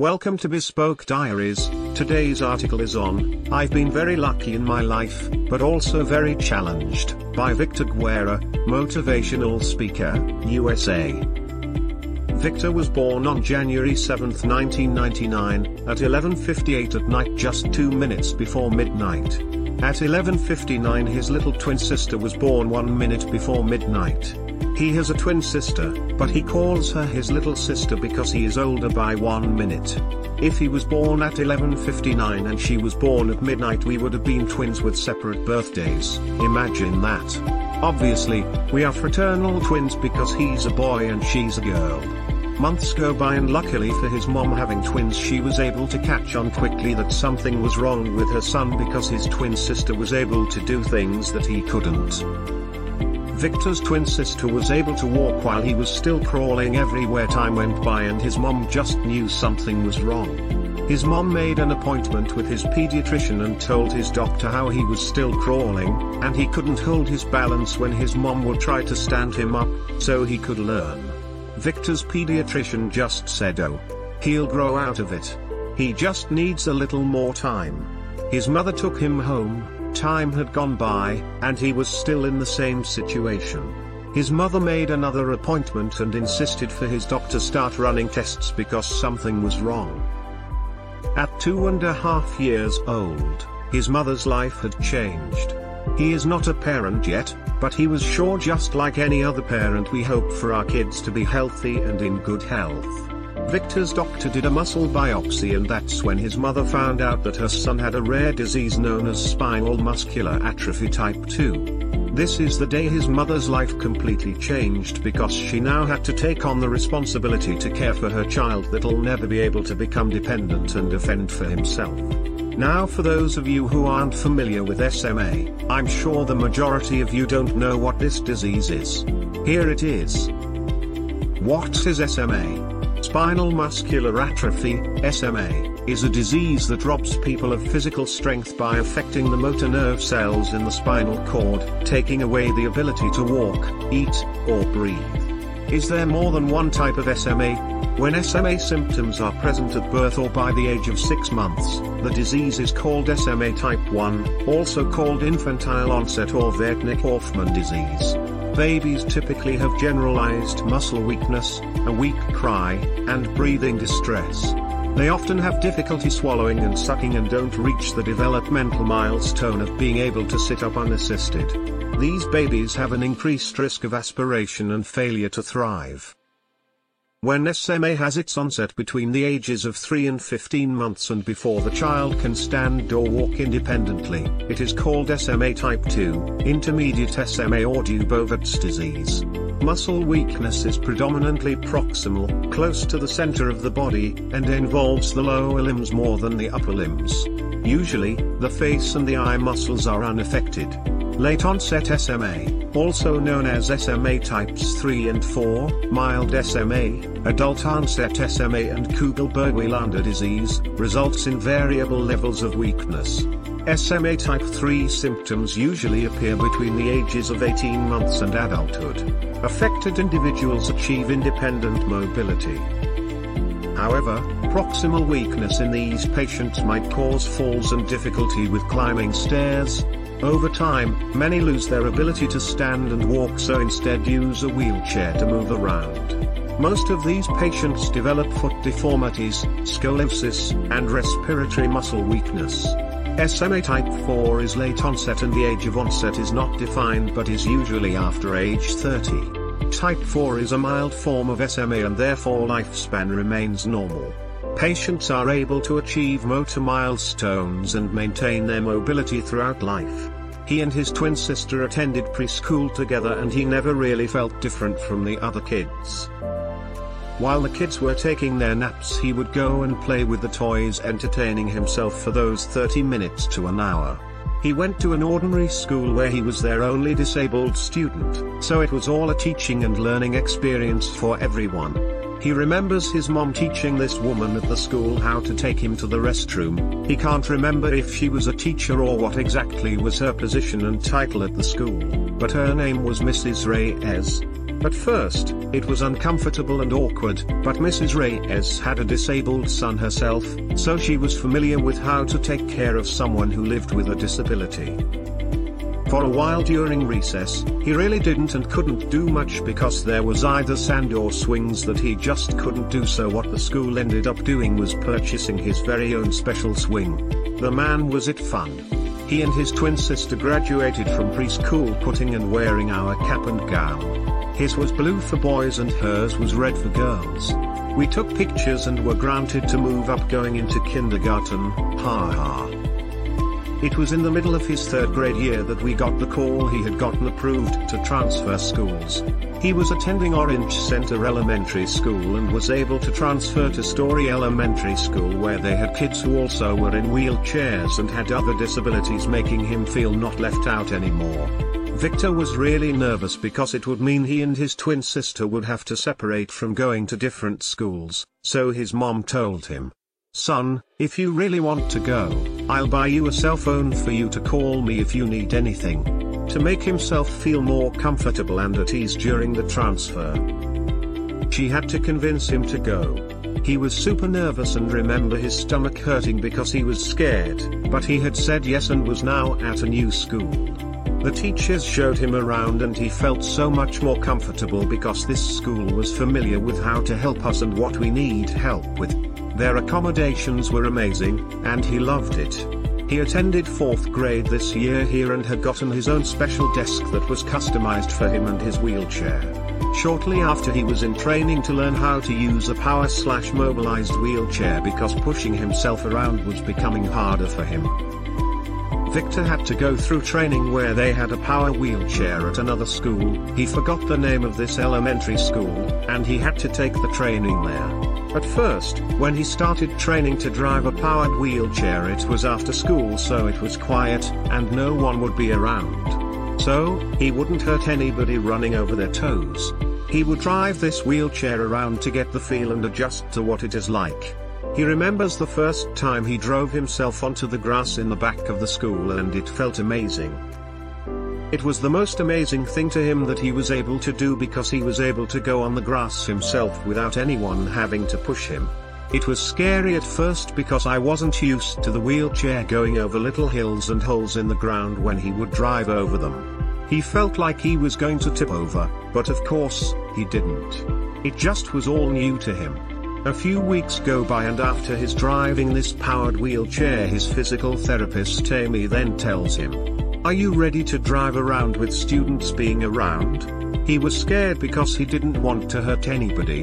Welcome to Bespoke Diaries. Today's article is on I've been very lucky in my life, but also very challenged, by Victor Guerra, motivational speaker, USA. Victor was born on January 7, 1999, at 11.58 at night just two minutes before midnight. At 11.59 his little twin sister was born one minute before midnight. He has a twin sister, but he calls her his little sister because he is older by one minute. If he was born at 11.59 and she was born at midnight we would have been twins with separate birthdays, imagine that. Obviously, we are fraternal twins because he's a boy and she's a girl. Months go by and luckily for his mom having twins she was able to catch on quickly that something was wrong with her son because his twin sister was able to do things that he couldn't. Victor's twin sister was able to walk while he was still crawling everywhere time went by and his mom just knew something was wrong. His mom made an appointment with his pediatrician and told his doctor how he was still crawling, and he couldn't hold his balance when his mom would try to stand him up, so he could learn. Victor's pediatrician just said oh. He'll grow out of it. He just needs a little more time. His mother took him home, Time had gone by, and he was still in the same situation. His mother made another appointment and insisted for his doctor start running tests because something was wrong. At two and a half years old, his mother's life had changed. He is not a parent yet, but he was sure just like any other parent we hope for our kids to be healthy and in good health. Victor's doctor did a muscle biopsy and that's when his mother found out that her son had a rare disease known as spinal muscular atrophy type 2. This is the day his mother's life completely changed because she now had to take on the responsibility to care for her child that'll never be able to become dependent and defend for himself. Now for those of you who aren't familiar with SMA, I'm sure the majority of you don't know what this disease is. Here it is. What is SMA? Spinal muscular atrophy, SMA, is a disease that robs people of physical strength by affecting the motor nerve cells in the spinal cord, taking away the ability to walk, eat, or breathe. Is there more than one type of SMA? When SMA symptoms are present at birth or by the age of 6 months, the disease is called SMA type 1, also called infantile onset or Werdnig-Hoffmann disease. Babies typically have generalized muscle weakness, a weak cry, and breathing distress. They often have difficulty swallowing and sucking and don't reach the developmental milestone of being able to sit up unassisted. These babies have an increased risk of aspiration and failure to thrive. When SMA has its onset between the ages of 3 and 15 months and before the child can stand or walk independently, it is called SMA type 2, intermediate SMA or Dubowitz disease. Muscle weakness is predominantly proximal, close to the center of the body, and involves the lower limbs more than the upper limbs. Usually, the face and the eye muscles are unaffected. Late onset SMA, also known as SMA types 3 and 4, mild SMA, adult onset SMA and Kugelberg-Welander disease, results in variable levels of weakness. SMA type 3 symptoms usually appear between the ages of 18 months and adulthood. Affected individuals achieve independent mobility. However, proximal weakness in these patients might cause falls and difficulty with climbing stairs, over time, many lose their ability to stand and walk so instead use a wheelchair to move around. Most of these patients develop foot deformities, scoliosis, and respiratory muscle weakness. SMA type 4 is late onset and the age of onset is not defined but is usually after age 30. Type 4 is a mild form of SMA and therefore lifespan remains normal. Patients are able to achieve motor milestones and maintain their mobility throughout life. He and his twin sister attended preschool together and he never really felt different from the other kids. While the kids were taking their naps he would go and play with the toys entertaining himself for those 30 minutes to an hour. He went to an ordinary school where he was their only disabled student, so it was all a teaching and learning experience for everyone. He remembers his mom teaching this woman at the school how to take him to the restroom. He can't remember if she was a teacher or what exactly was her position and title at the school, but her name was Mrs. Reyes. At first, it was uncomfortable and awkward, but Mrs. Reyes had a disabled son herself, so she was familiar with how to take care of someone who lived with a disability. For a while during recess, he really didn't and couldn't do much because there was either sand or swings that he just couldn't do so what the school ended up doing was purchasing his very own special swing. The man was it fun. He and his twin sister graduated from preschool putting and wearing our cap and gown. His was blue for boys and hers was red for girls. We took pictures and were granted to move up going into kindergarten, ha ha. It was in the middle of his third grade year that we got the call he had gotten approved to transfer schools. He was attending Orange Center Elementary School and was able to transfer to Story Elementary School where they had kids who also were in wheelchairs and had other disabilities making him feel not left out anymore. Victor was really nervous because it would mean he and his twin sister would have to separate from going to different schools, so his mom told him, Son, if you really want to go, I'll buy you a cell phone for you to call me if you need anything. To make himself feel more comfortable and at ease during the transfer. She had to convince him to go. He was super nervous and remember his stomach hurting because he was scared, but he had said yes and was now at a new school. The teachers showed him around and he felt so much more comfortable because this school was familiar with how to help us and what we need help with. Their accommodations were amazing, and he loved it. He attended 4th grade this year here and had gotten his own special desk that was customized for him and his wheelchair. Shortly after he was in training to learn how to use a power slash mobilized wheelchair because pushing himself around was becoming harder for him. Victor had to go through training where they had a power wheelchair at another school, he forgot the name of this elementary school, and he had to take the training there. At first, when he started training to drive a powered wheelchair it was after school so it was quiet, and no one would be around. So, he wouldn't hurt anybody running over their toes. He would drive this wheelchair around to get the feel and adjust to what it is like. He remembers the first time he drove himself onto the grass in the back of the school and it felt amazing. It was the most amazing thing to him that he was able to do because he was able to go on the grass himself without anyone having to push him. It was scary at first because I wasn't used to the wheelchair going over little hills and holes in the ground when he would drive over them. He felt like he was going to tip over, but of course, he didn't. It just was all new to him. A few weeks go by and after his driving this powered wheelchair his physical therapist Amy then tells him, are you ready to drive around with students being around? He was scared because he didn't want to hurt anybody.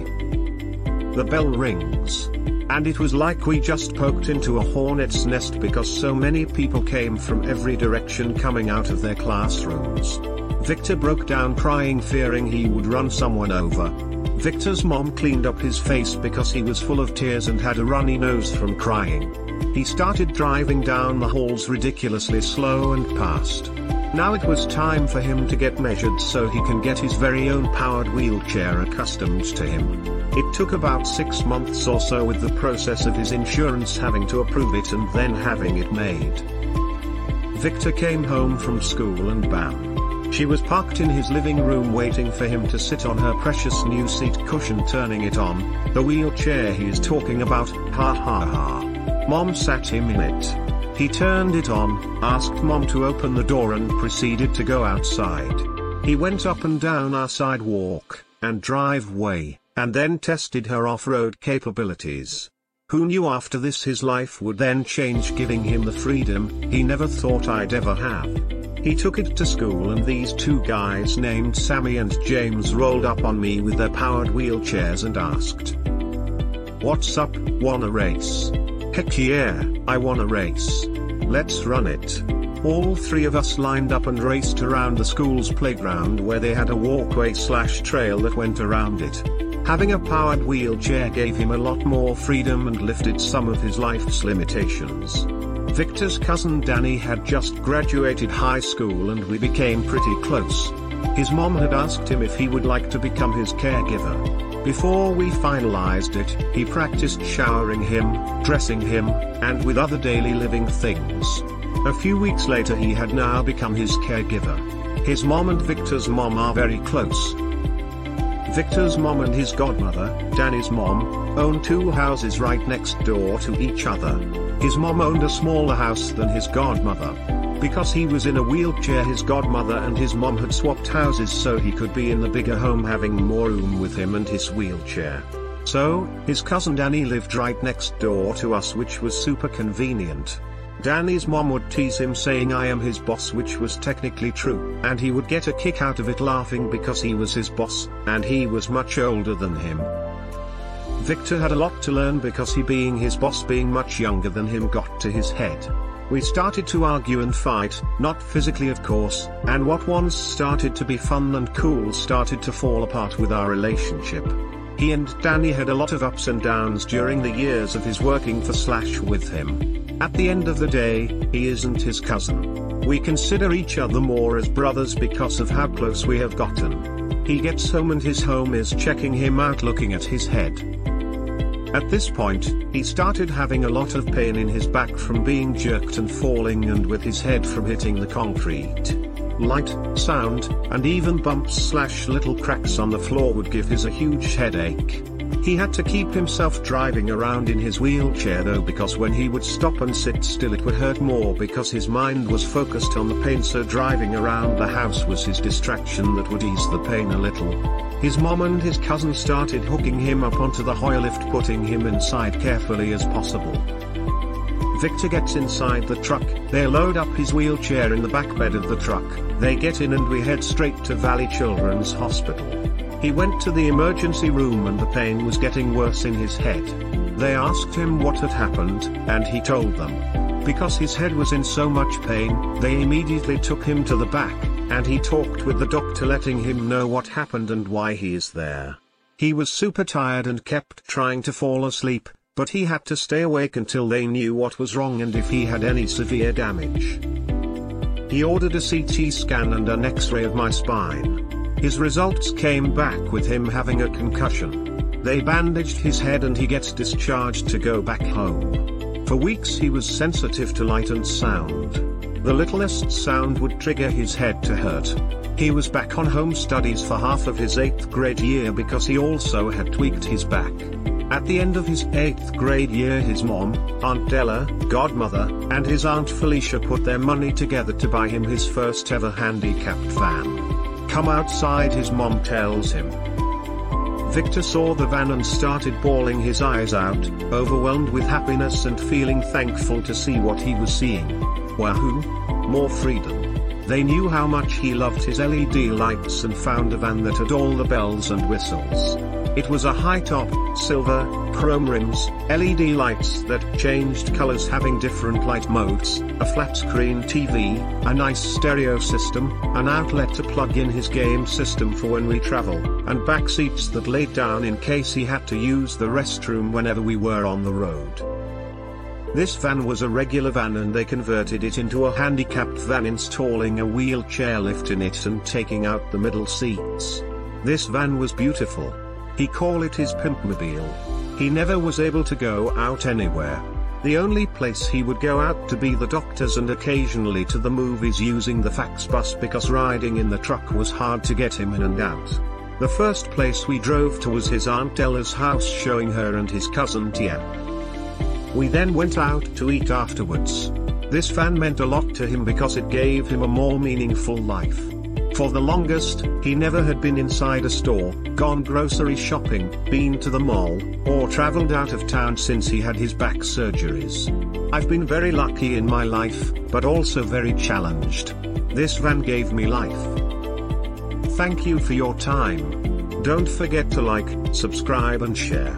The bell rings. And it was like we just poked into a hornet's nest because so many people came from every direction coming out of their classrooms. Victor broke down crying fearing he would run someone over. Victor's mom cleaned up his face because he was full of tears and had a runny nose from crying. He started driving down the halls ridiculously slow and fast. Now it was time for him to get measured so he can get his very own powered wheelchair accustomed to him. It took about six months or so with the process of his insurance having to approve it and then having it made. Victor came home from school and bam. She was parked in his living room waiting for him to sit on her precious new seat cushion turning it on, the wheelchair he is talking about, ha ha ha. Mom sat him in it. He turned it on, asked Mom to open the door and proceeded to go outside. He went up and down our sidewalk, and driveway, and then tested her off-road capabilities. Who knew after this his life would then change giving him the freedom he never thought I'd ever have. He took it to school and these two guys named Sammy and James rolled up on me with their powered wheelchairs and asked, What's up, wanna race? Heck yeah, I wanna race. Let's run it. All three of us lined up and raced around the school's playground where they had a walkway slash trail that went around it. Having a powered wheelchair gave him a lot more freedom and lifted some of his life's limitations. Victor's cousin Danny had just graduated high school and we became pretty close. His mom had asked him if he would like to become his caregiver. Before we finalized it, he practiced showering him, dressing him, and with other daily living things. A few weeks later he had now become his caregiver. His mom and Victor's mom are very close. Victor's mom and his godmother, Danny's mom, own two houses right next door to each other. His mom owned a smaller house than his godmother. Because he was in a wheelchair his godmother and his mom had swapped houses so he could be in the bigger home having more room with him and his wheelchair. So, his cousin Danny lived right next door to us which was super convenient. Danny's mom would tease him saying I am his boss which was technically true, and he would get a kick out of it laughing because he was his boss, and he was much older than him. Victor had a lot to learn because he being his boss being much younger than him got to his head. We started to argue and fight, not physically of course, and what once started to be fun and cool started to fall apart with our relationship. He and Danny had a lot of ups and downs during the years of his working for Slash with him. At the end of the day, he isn't his cousin. We consider each other more as brothers because of how close we have gotten. He gets home and his home is checking him out looking at his head. At this point, he started having a lot of pain in his back from being jerked and falling and with his head from hitting the concrete. Light, sound, and even bumps slash little cracks on the floor would give his a huge headache. He had to keep himself driving around in his wheelchair though because when he would stop and sit still it would hurt more because his mind was focused on the pain so driving around the house was his distraction that would ease the pain a little. His mom and his cousin started hooking him up onto the lift putting him inside carefully as possible. Victor gets inside the truck, they load up his wheelchair in the back bed of the truck, they get in and we head straight to Valley Children's Hospital. He went to the emergency room and the pain was getting worse in his head. They asked him what had happened, and he told them. Because his head was in so much pain, they immediately took him to the back, and he talked with the doctor letting him know what happened and why he is there. He was super tired and kept trying to fall asleep, but he had to stay awake until they knew what was wrong and if he had any severe damage. He ordered a CT scan and an x-ray of my spine. His results came back with him having a concussion. They bandaged his head and he gets discharged to go back home. For weeks he was sensitive to light and sound. The littlest sound would trigger his head to hurt. He was back on home studies for half of his 8th grade year because he also had tweaked his back. At the end of his 8th grade year his mom, Aunt Della, godmother, and his Aunt Felicia put their money together to buy him his first ever handicapped van. Come outside his mom tells him. Victor saw the van and started bawling his eyes out, overwhelmed with happiness and feeling thankful to see what he was seeing. Wahoo! More freedom. They knew how much he loved his LED lights and found a van that had all the bells and whistles. It was a high-top, silver, chrome rims, LED lights that changed colors having different light modes, a flat-screen TV, a nice stereo system, an outlet to plug in his game system for when we travel, and back seats that laid down in case he had to use the restroom whenever we were on the road. This van was a regular van and they converted it into a handicapped van installing a wheelchair lift in it and taking out the middle seats. This van was beautiful, he call it his pimpmobile. He never was able to go out anywhere. The only place he would go out to be the doctors and occasionally to the movies using the fax bus because riding in the truck was hard to get him in and out. The first place we drove to was his Aunt Ella's house showing her and his cousin Tia. We then went out to eat afterwards. This van meant a lot to him because it gave him a more meaningful life. For the longest, he never had been inside a store, gone grocery shopping, been to the mall, or traveled out of town since he had his back surgeries. I've been very lucky in my life, but also very challenged. This van gave me life. Thank you for your time. Don't forget to like, subscribe and share.